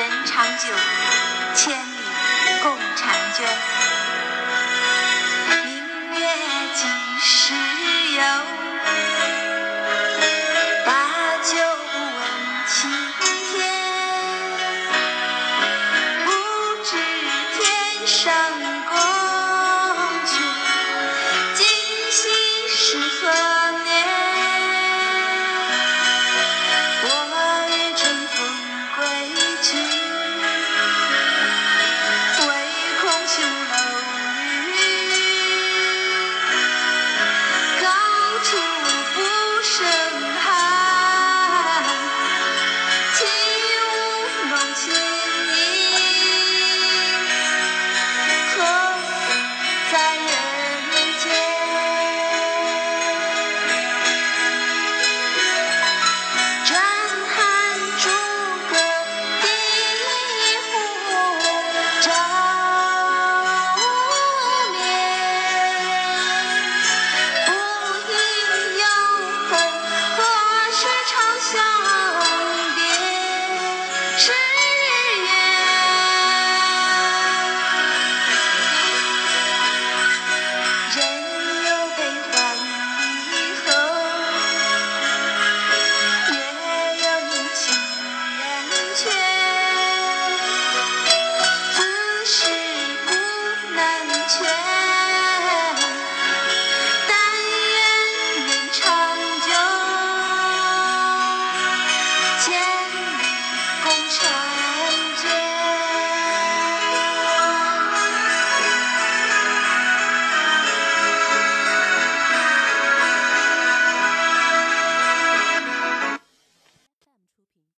人长久千里共婵娟。you.